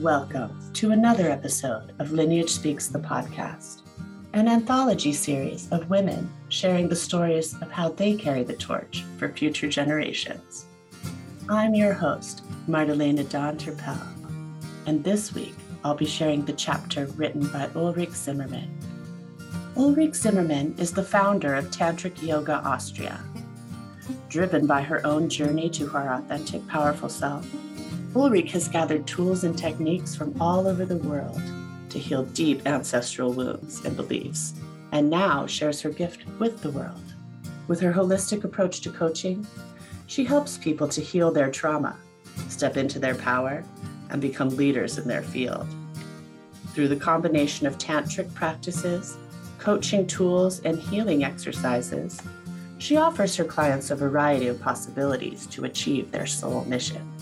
Welcome to another episode of Lineage Speaks the podcast, an anthology series of women sharing the stories of how they carry the torch for future generations. I'm your host, Martelena Don Terpel, and this week I'll be sharing the chapter written by Ulrike Zimmermann. Ulrike Zimmermann is the founder of Tantra Yoga Austria. Driven by her own journey to her authentic, powerful self, Ulrike has gathered tools and techniques from all over the world to heal deep ancestral wounds and beliefs, and now shares her gift with the world. With her holistic approach to coaching, she helps people to heal their trauma, step into their power, and become leaders in their field. Through the combination of tantric practices, coaching tools, and healing exercises, she offers her clients a variety of possibilities to achieve their soul mission.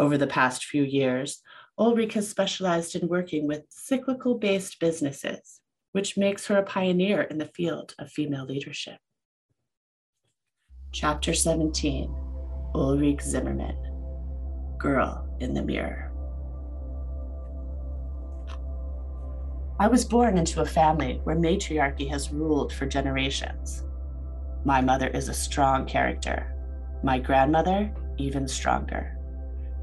Over the past few years, Ulrike has specialized in working with cyclical based businesses, which makes her a pioneer in the field of female leadership. Chapter 17 Ulrike Zimmermann Girl in the Mirror. I was born into a family where matriarchy has ruled for generations. My mother is a strong character, my grandmother, even stronger.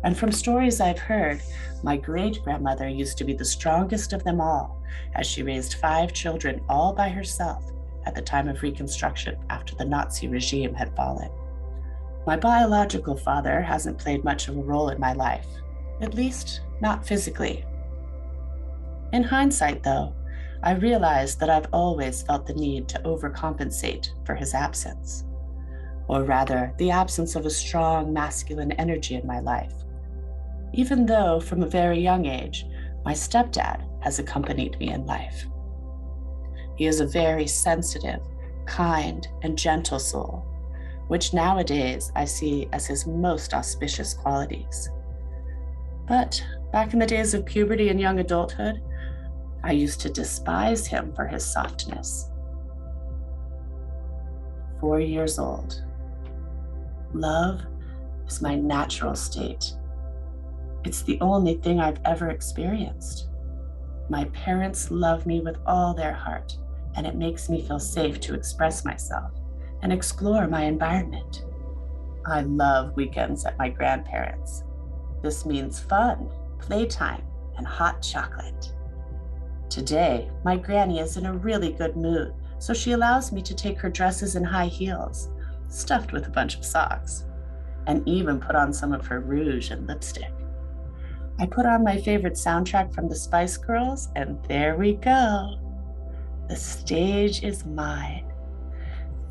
And from stories I've heard, my great grandmother used to be the strongest of them all, as she raised five children all by herself at the time of Reconstruction after the Nazi regime had fallen. My biological father hasn't played much of a role in my life, at least not physically. In hindsight, though, I realize that I've always felt the need to overcompensate for his absence, or rather, the absence of a strong masculine energy in my life even though from a very young age, my stepdad has accompanied me in life. He is a very sensitive, kind, and gentle soul, which nowadays I see as his most auspicious qualities. But back in the days of puberty and young adulthood, I used to despise him for his softness. Four years old. Love is my natural state it's the only thing I've ever experienced. My parents love me with all their heart, and it makes me feel safe to express myself and explore my environment. I love weekends at my grandparents'. This means fun, playtime, and hot chocolate. Today, my granny is in a really good mood, so she allows me to take her dresses and high heels, stuffed with a bunch of socks, and even put on some of her rouge and lipstick. I put on my favorite soundtrack from the Spice Girls, and there we go. The stage is mine.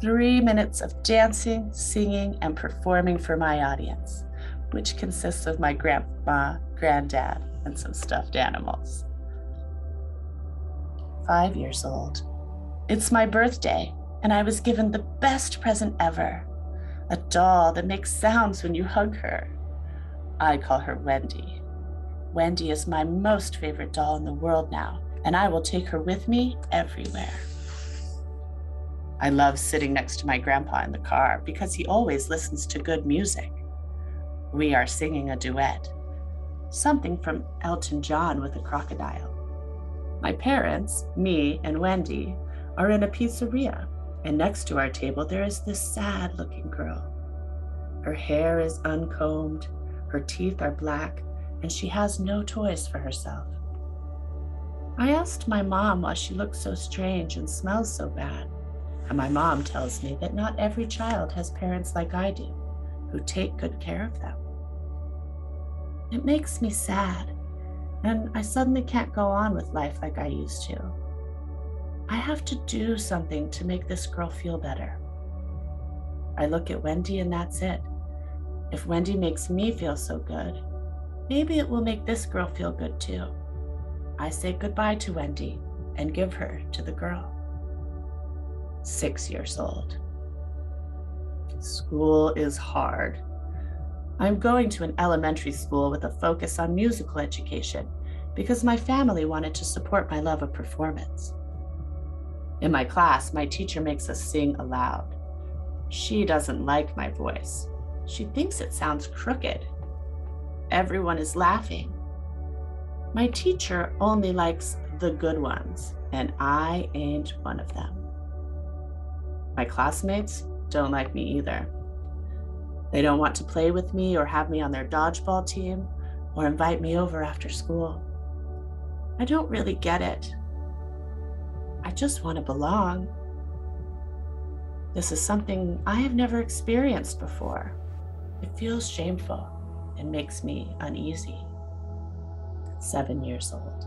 Three minutes of dancing, singing, and performing for my audience, which consists of my grandma, granddad, and some stuffed animals. Five years old. It's my birthday, and I was given the best present ever a doll that makes sounds when you hug her. I call her Wendy. Wendy is my most favorite doll in the world now, and I will take her with me everywhere. I love sitting next to my grandpa in the car because he always listens to good music. We are singing a duet, something from Elton John with a crocodile. My parents, me, and Wendy are in a pizzeria, and next to our table there is this sad looking girl. Her hair is uncombed, her teeth are black, and she has no toys for herself. I asked my mom why she looks so strange and smells so bad, and my mom tells me that not every child has parents like I do who take good care of them. It makes me sad, and I suddenly can't go on with life like I used to. I have to do something to make this girl feel better. I look at Wendy, and that's it. If Wendy makes me feel so good, Maybe it will make this girl feel good too. I say goodbye to Wendy and give her to the girl. Six years old. School is hard. I'm going to an elementary school with a focus on musical education because my family wanted to support my love of performance. In my class, my teacher makes us sing aloud. She doesn't like my voice. She thinks it sounds crooked Everyone is laughing. My teacher only likes the good ones, and I ain't one of them. My classmates don't like me either. They don't want to play with me or have me on their dodgeball team or invite me over after school. I don't really get it. I just want to belong. This is something I have never experienced before. It feels shameful and makes me uneasy. Seven years old.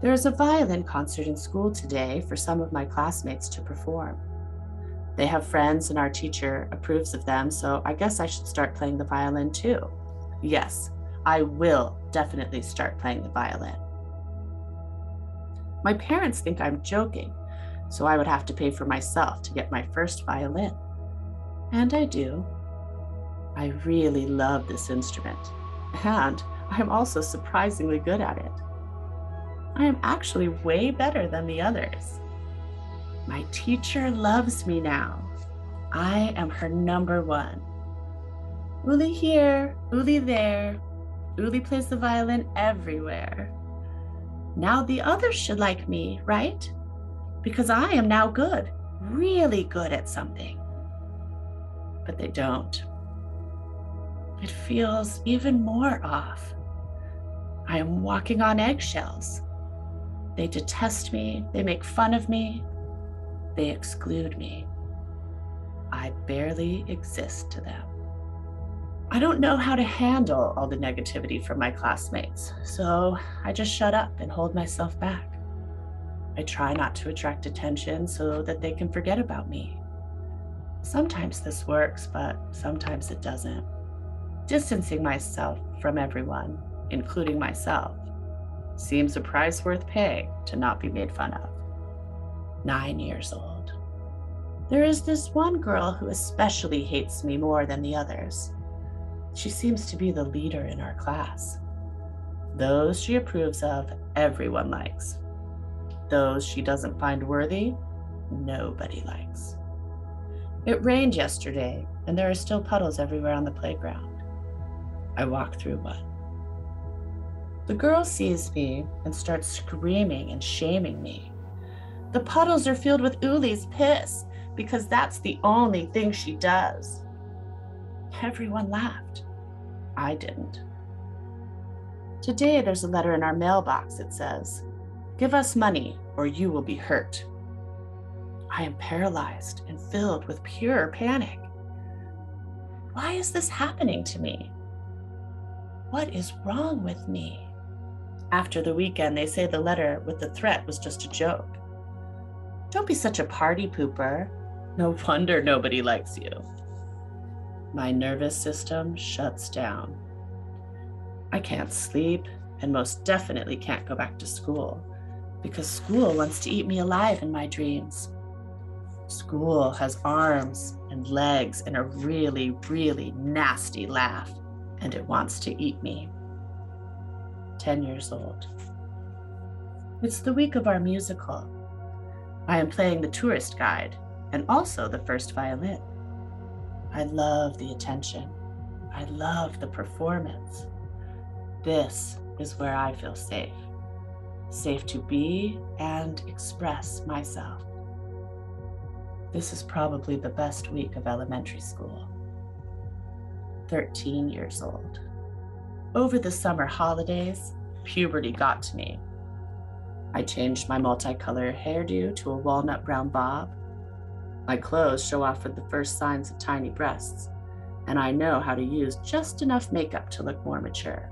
There is a violin concert in school today for some of my classmates to perform. They have friends, and our teacher approves of them, so I guess I should start playing the violin too. Yes, I will definitely start playing the violin. My parents think I'm joking, so I would have to pay for myself to get my first violin. And I do. I really love this instrument, and I'm also surprisingly good at it. I am actually way better than the others. My teacher loves me now. I am her number one. Uli here, Uli there. Uli plays the violin everywhere. Now the others should like me, right? Because I am now good, really good at something. But they don't. It feels even more off. I am walking on eggshells. They detest me, they make fun of me, they exclude me. I barely exist to them. I don't know how to handle all the negativity from my classmates, so I just shut up and hold myself back. I try not to attract attention so that they can forget about me. Sometimes this works, but sometimes it doesn't. Distancing myself from everyone, including myself, seems a price worth paying to not be made fun of. Nine years old. There is this one girl who especially hates me more than the others. She seems to be the leader in our class. Those she approves of, everyone likes. Those she doesn't find worthy, nobody likes. It rained yesterday, and there are still puddles everywhere on the playground. I walk through one. The girl sees me and starts screaming and shaming me. The puddles are filled with Uli's piss because that's the only thing she does. Everyone laughed. I didn't. Today, there's a letter in our mailbox. It says, Give us money or you will be hurt. I am paralyzed and filled with pure panic. Why is this happening to me? What is wrong with me? After the weekend, they say the letter with the threat was just a joke. Don't be such a party pooper. No wonder nobody likes you my nervous system shuts down. I can't sleep and most definitely can't go back to school because school wants to eat me alive in my dreams. School has arms and legs and a really, really nasty laugh, and it wants to eat me. 10 years old. It's the week of our musical. I am playing the tourist guide and also the first violin. I love the attention. I love the performance. This is where I feel safe. Safe to be and express myself. This is probably the best week of elementary school. 13 years old. Over the summer holidays, puberty got to me. I changed my multicolor hairdo to a walnut brown bob my clothes show off for the first signs of tiny breasts, and I know how to use just enough makeup to look more mature.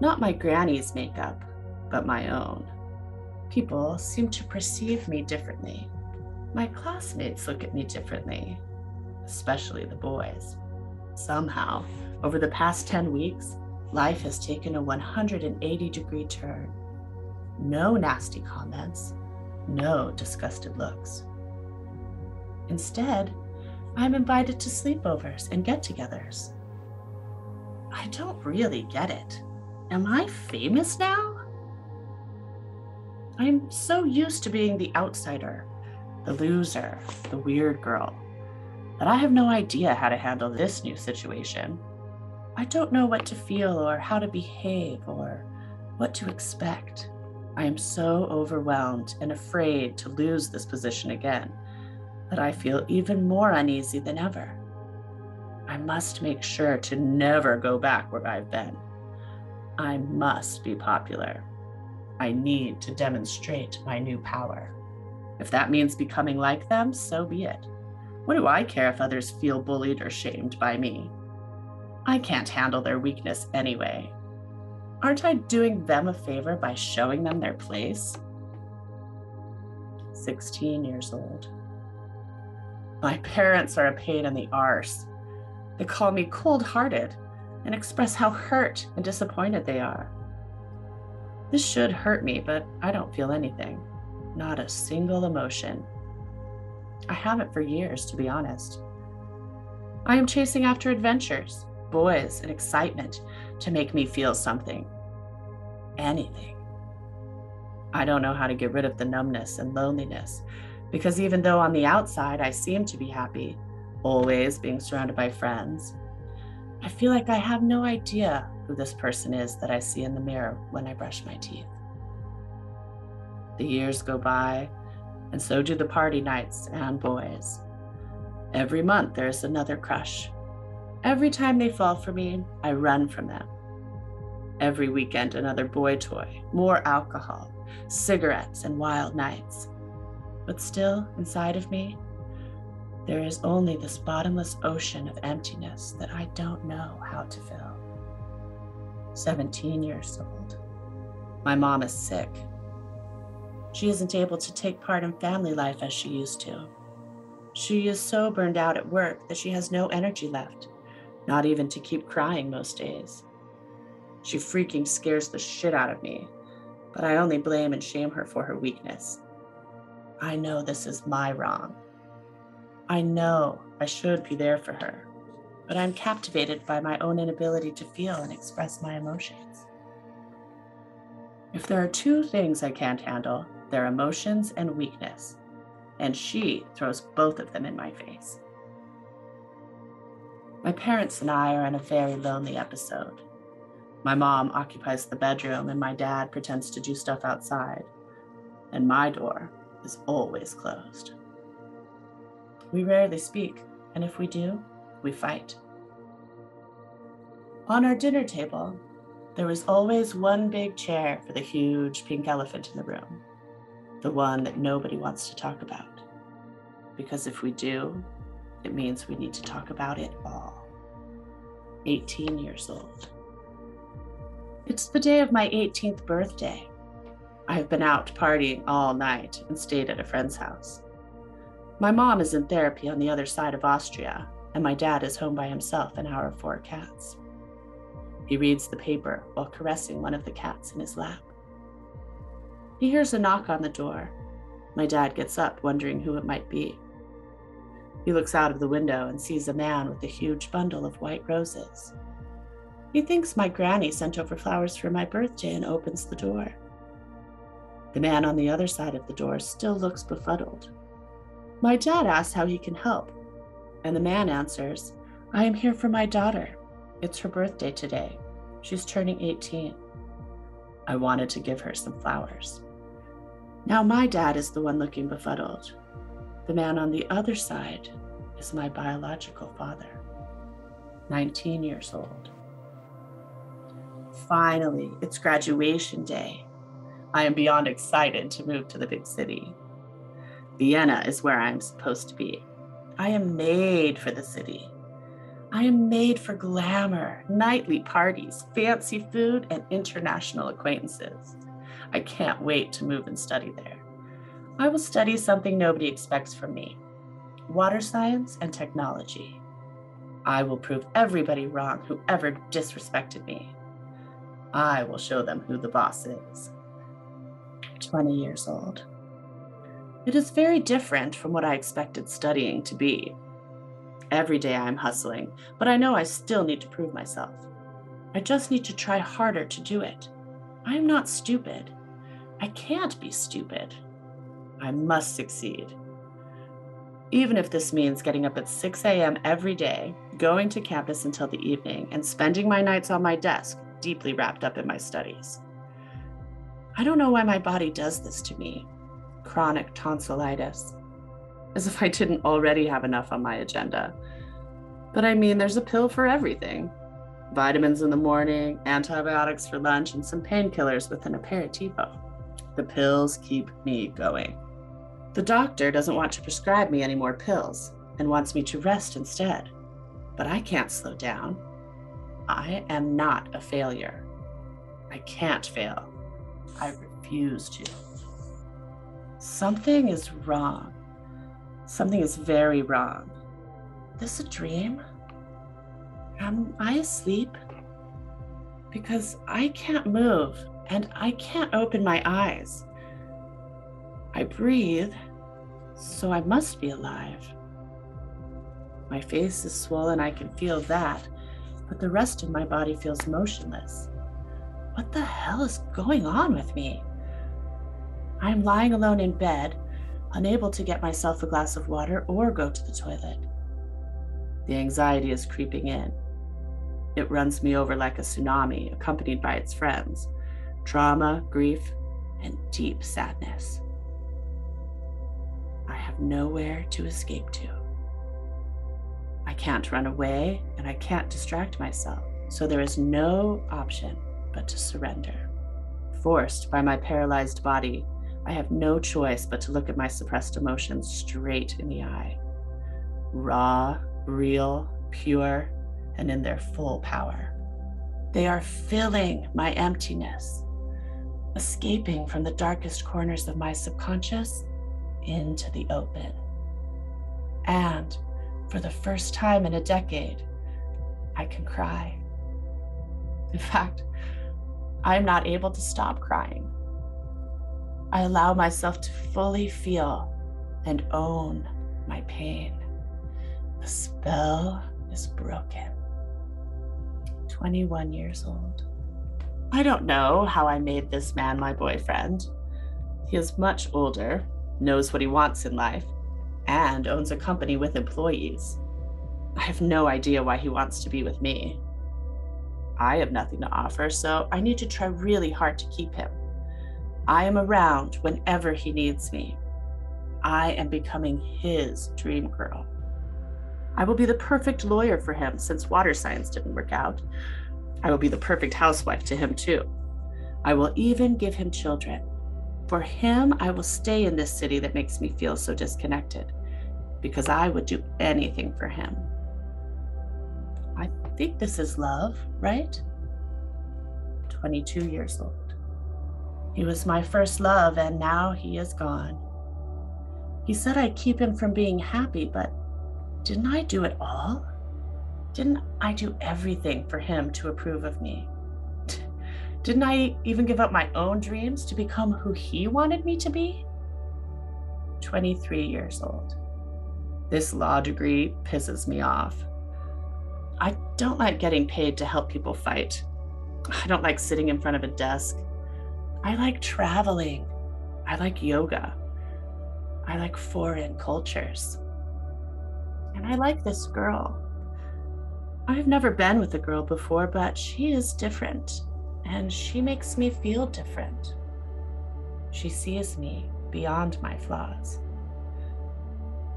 Not my granny's makeup, but my own. People seem to perceive me differently. My classmates look at me differently, especially the boys. Somehow, over the past 10 weeks, life has taken a 180 degree turn. No nasty comments, no disgusted looks. Instead, I'm invited to sleepovers and get togethers. I don't really get it. Am I famous now? I'm so used to being the outsider, the loser, the weird girl, that I have no idea how to handle this new situation. I don't know what to feel or how to behave or what to expect. I am so overwhelmed and afraid to lose this position again that I feel even more uneasy than ever. I must make sure to never go back where I've been. I must be popular. I need to demonstrate my new power. If that means becoming like them, so be it. What do I care if others feel bullied or shamed by me? I can't handle their weakness anyway. Aren't I doing them a favor by showing them their place? 16 years old. My parents are a pain in the arse. They call me cold hearted and express how hurt and disappointed they are. This should hurt me, but I don't feel anything. Not a single emotion. I haven't for years, to be honest. I am chasing after adventures, boys, and excitement to make me feel something. Anything. I don't know how to get rid of the numbness and loneliness because even though on the outside I seem to be happy, always being surrounded by friends, I feel like I have no idea who this person is that I see in the mirror when I brush my teeth. The years go by, and so do the party nights and boys. Every month there's another crush. Every time they fall for me, I run from them. Every weekend, another boy toy, more alcohol, cigarettes, and wild nights. But still, inside of me, there is only this bottomless ocean of emptiness that I don't know how to fill. 17 years old. My mom is sick. She isn't able to take part in family life as she used to. She is so burned out at work that she has no energy left, not even to keep crying most days. She freaking scares the shit out of me, but I only blame and shame her for her weakness. I know this is my wrong. I know I should be there for her but I'm captivated by my own inability to feel and express my emotions. If there are two things I can't handle, they're emotions and weakness, and she throws both of them in my face. My parents and I are in a very lonely episode. My mom occupies the bedroom, and my dad pretends to do stuff outside, and my door is always closed. We rarely speak, and if we do, we fight. On our dinner table, there was always one big chair for the huge pink elephant in the room, the one that nobody wants to talk about. Because if we do, it means we need to talk about it all. 18 years old. It's the day of my 18th birthday. I've been out partying all night and stayed at a friend's house. My mom is in therapy on the other side of Austria, and my dad is home by himself and our four cats. He reads the paper while caressing one of the cats in his lap. He hears a knock on the door. My dad gets up, wondering who it might be. He looks out of the window and sees a man with a huge bundle of white roses. He thinks my granny sent over flowers for my birthday and opens the door. The man on the other side of the door still looks befuddled. My dad asks how he can help, and the man answers, I am here for my daughter. It's her birthday today. She's turning 18. I wanted to give her some flowers. Now my dad is the one looking befuddled. The man on the other side is my biological father, 19 years old. Finally, it's graduation day. I am beyond excited to move to the big city. Vienna is where I'm supposed to be. I am made for the city. I am made for glamour, nightly parties, fancy food, and international acquaintances. I can't wait to move and study there. I will study something nobody expects from me water science and technology. I will prove everybody wrong who ever disrespected me. I will show them who the boss is. 20 years old. It is very different from what I expected studying to be. Every day I'm hustling, but I know I still need to prove myself. I just need to try harder to do it. I am not stupid. I can't be stupid. I must succeed. Even if this means getting up at 6 a.m. every day, going to campus until the evening, and spending my nights on my desk, deeply wrapped up in my studies. I don't know why my body does this to me. Chronic tonsillitis. As if I didn't already have enough on my agenda. But I mean, there's a pill for everything vitamins in the morning, antibiotics for lunch, and some painkillers with an aperitivo. The pills keep me going. The doctor doesn't want to prescribe me any more pills and wants me to rest instead. But I can't slow down. I am not a failure. I can't fail. I refuse to. Something is wrong. Something is very wrong. This a dream? Am I asleep? Because I can't move and I can't open my eyes. I breathe, so I must be alive. My face is swollen, I can feel that, but the rest of my body feels motionless. What the hell is going on with me? I am lying alone in bed, unable to get myself a glass of water or go to the toilet. The anxiety is creeping in. It runs me over like a tsunami, accompanied by its friends trauma, grief, and deep sadness. I have nowhere to escape to. I can't run away and I can't distract myself, so there is no option but to surrender. Forced by my paralyzed body, I have no choice but to look at my suppressed emotions straight in the eye. Raw, real, pure, and in their full power. They are filling my emptiness, escaping from the darkest corners of my subconscious into the open. And for the first time in a decade, I can cry. In fact, I am not able to stop crying. I allow myself to fully feel and own my pain. The spell is broken. 21 years old. I don't know how I made this man my boyfriend. He is much older, knows what he wants in life, and owns a company with employees. I have no idea why he wants to be with me. I have nothing to offer, so I need to try really hard to keep him. I am around whenever he needs me. I am becoming his dream girl. I will be the perfect lawyer for him since water science didn't work out. I will be the perfect housewife to him, too. I will even give him children. For him, I will stay in this city that makes me feel so disconnected because I would do anything for him. I think this is love, right? 22 years old. He was my first love, and now he is gone. He said I'd keep him from being happy, but didn't I do it all? Didn't I do everything for him to approve of me? Didn't I even give up my own dreams to become who he wanted me to be? 23 years old. This law degree pisses me off. I don't like getting paid to help people fight. I don't like sitting in front of a desk. I like traveling. I like yoga. I like foreign cultures. And I like this girl. I've never been with a girl before, but she is different, and she makes me feel different. She sees me beyond my flaws.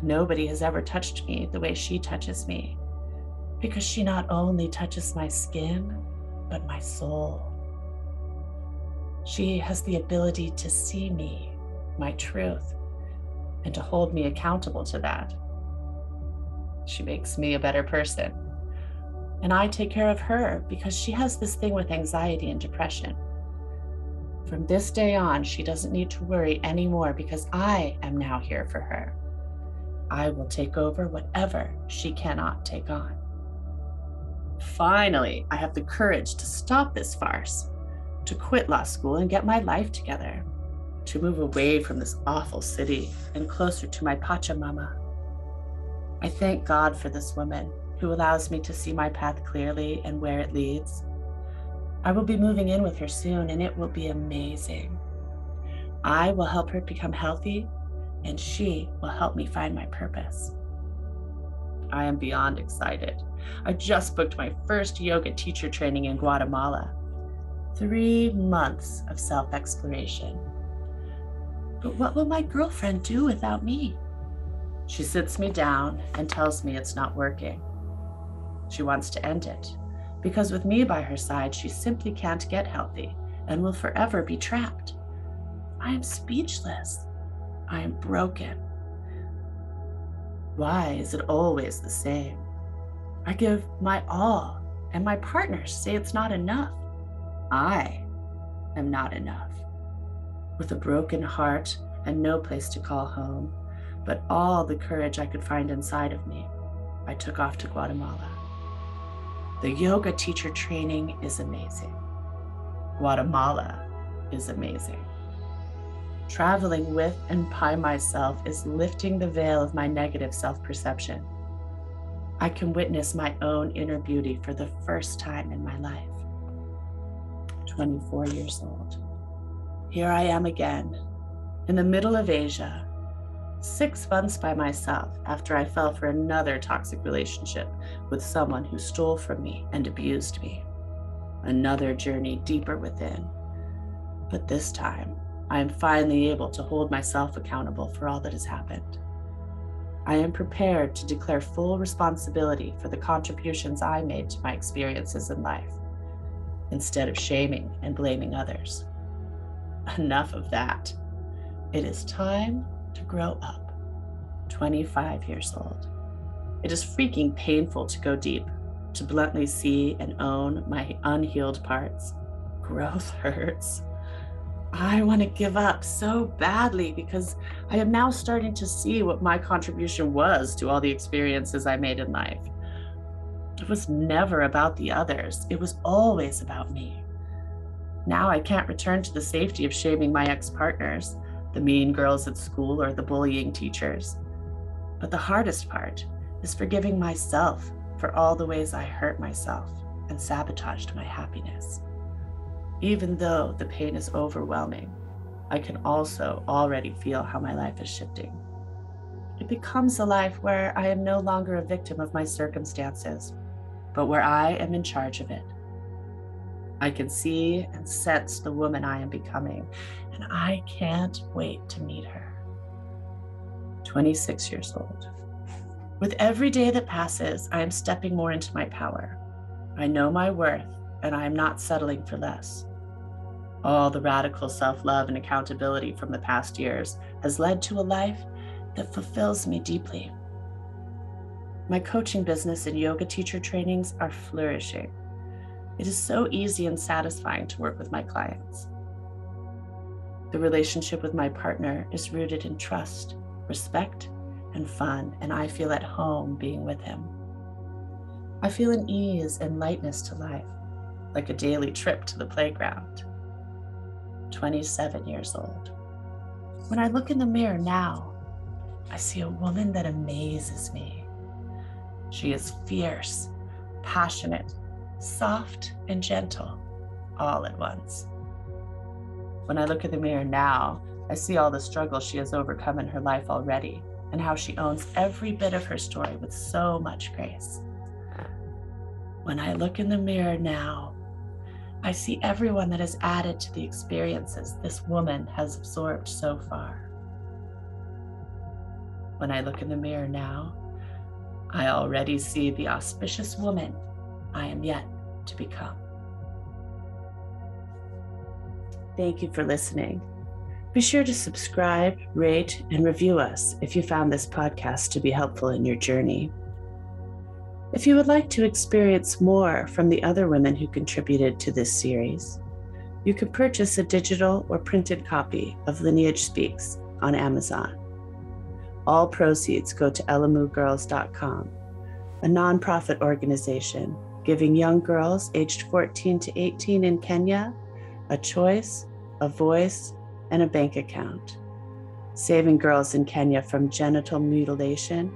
Nobody has ever touched me the way she touches me, because she not only touches my skin, but my soul. She has the ability to see me, my truth, and to hold me accountable to that. She makes me a better person. And I take care of her because she has this thing with anxiety and depression. From this day on, she doesn't need to worry anymore because I am now here for her. I will take over whatever she cannot take on. Finally, I have the courage to stop this farce, to quit law school and get my life together, to move away from this awful city and closer to my Pachamama. I thank God for this woman who allows me to see my path clearly and where it leads. I will be moving in with her soon, and it will be amazing. I will help her become healthy, and she will help me find my purpose. I am beyond excited. I just booked my first yoga teacher training in Guatemala. Three months of self exploration. But what will my girlfriend do without me? She sits me down and tells me it's not working. She wants to end it because with me by her side, she simply can't get healthy and will forever be trapped. I am speechless. I am broken. Why is it always the same? I give my all, and my partners say it's not enough. I am not enough. With a broken heart and no place to call home, but all the courage I could find inside of me, I took off to Guatemala. The yoga teacher training is amazing. Guatemala is amazing. Traveling with and by myself is lifting the veil of my negative self perception. I can witness my own inner beauty for the first time in my life. 24 years old. Here I am again, in the middle of Asia, six months by myself after I fell for another toxic relationship with someone who stole from me and abused me. Another journey deeper within. But this time, I am finally able to hold myself accountable for all that has happened. I am prepared to declare full responsibility for the contributions I made to my experiences in life, instead of shaming and blaming others. Enough of that. It is time to grow up. 25 years old. It is freaking painful to go deep, to bluntly see and own my unhealed parts. Growth hurts. I want to give up so badly because I am now starting to see what my contribution was to all the experiences I made in life. It was never about the others, it was always about me. Now I can't return to the safety of shaming my ex partners, the mean girls at school, or the bullying teachers. But the hardest part is forgiving myself for all the ways I hurt myself and sabotaged my happiness. Even though the pain is overwhelming, I can also already feel how my life is shifting. It becomes a life where I am no longer a victim of my circumstances, but where I am in charge of it. I can see and sense the woman I am becoming, and I can't wait to meet her. 26 years old. With every day that passes, I am stepping more into my power. I know my worth, and I am not settling for less. All the radical self love and accountability from the past years has led to a life that fulfills me deeply. My coaching business and yoga teacher trainings are flourishing. It is so easy and satisfying to work with my clients. The relationship with my partner is rooted in trust, respect, and fun, and I feel at home being with him. I feel an ease and lightness to life, like a daily trip to the playground. 27 years old. When I look in the mirror now, I see a woman that amazes me. She is fierce, passionate, soft, and gentle all at once. When I look in the mirror now, I see all the struggles she has overcome in her life already and how she owns every bit of her story with so much grace. When I look in the mirror now, I see everyone that has added to the experiences this woman has absorbed so far. When I look in the mirror now, I already see the auspicious woman I am yet to become. Thank you for listening. Be sure to subscribe, rate, and review us if you found this podcast to be helpful in your journey. If you would like to experience more from the other women who contributed to this series, you can purchase a digital or printed copy of Lineage Speaks on Amazon. All proceeds go to elamugirls.com, a nonprofit organization giving young girls aged 14 to 18 in Kenya a choice, a voice, and a bank account, saving girls in Kenya from genital mutilation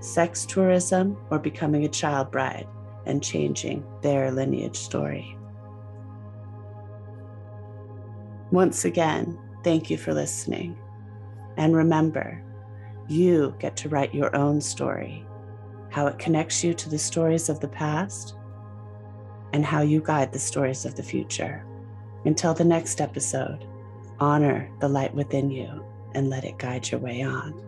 sex tourism, or becoming a child bride and changing their lineage story. Once again, thank you for listening. And remember, you get to write your own story, how it connects you to the stories of the past, and how you guide the stories of the future. Until the next episode, honor the light within you and let it guide your way on.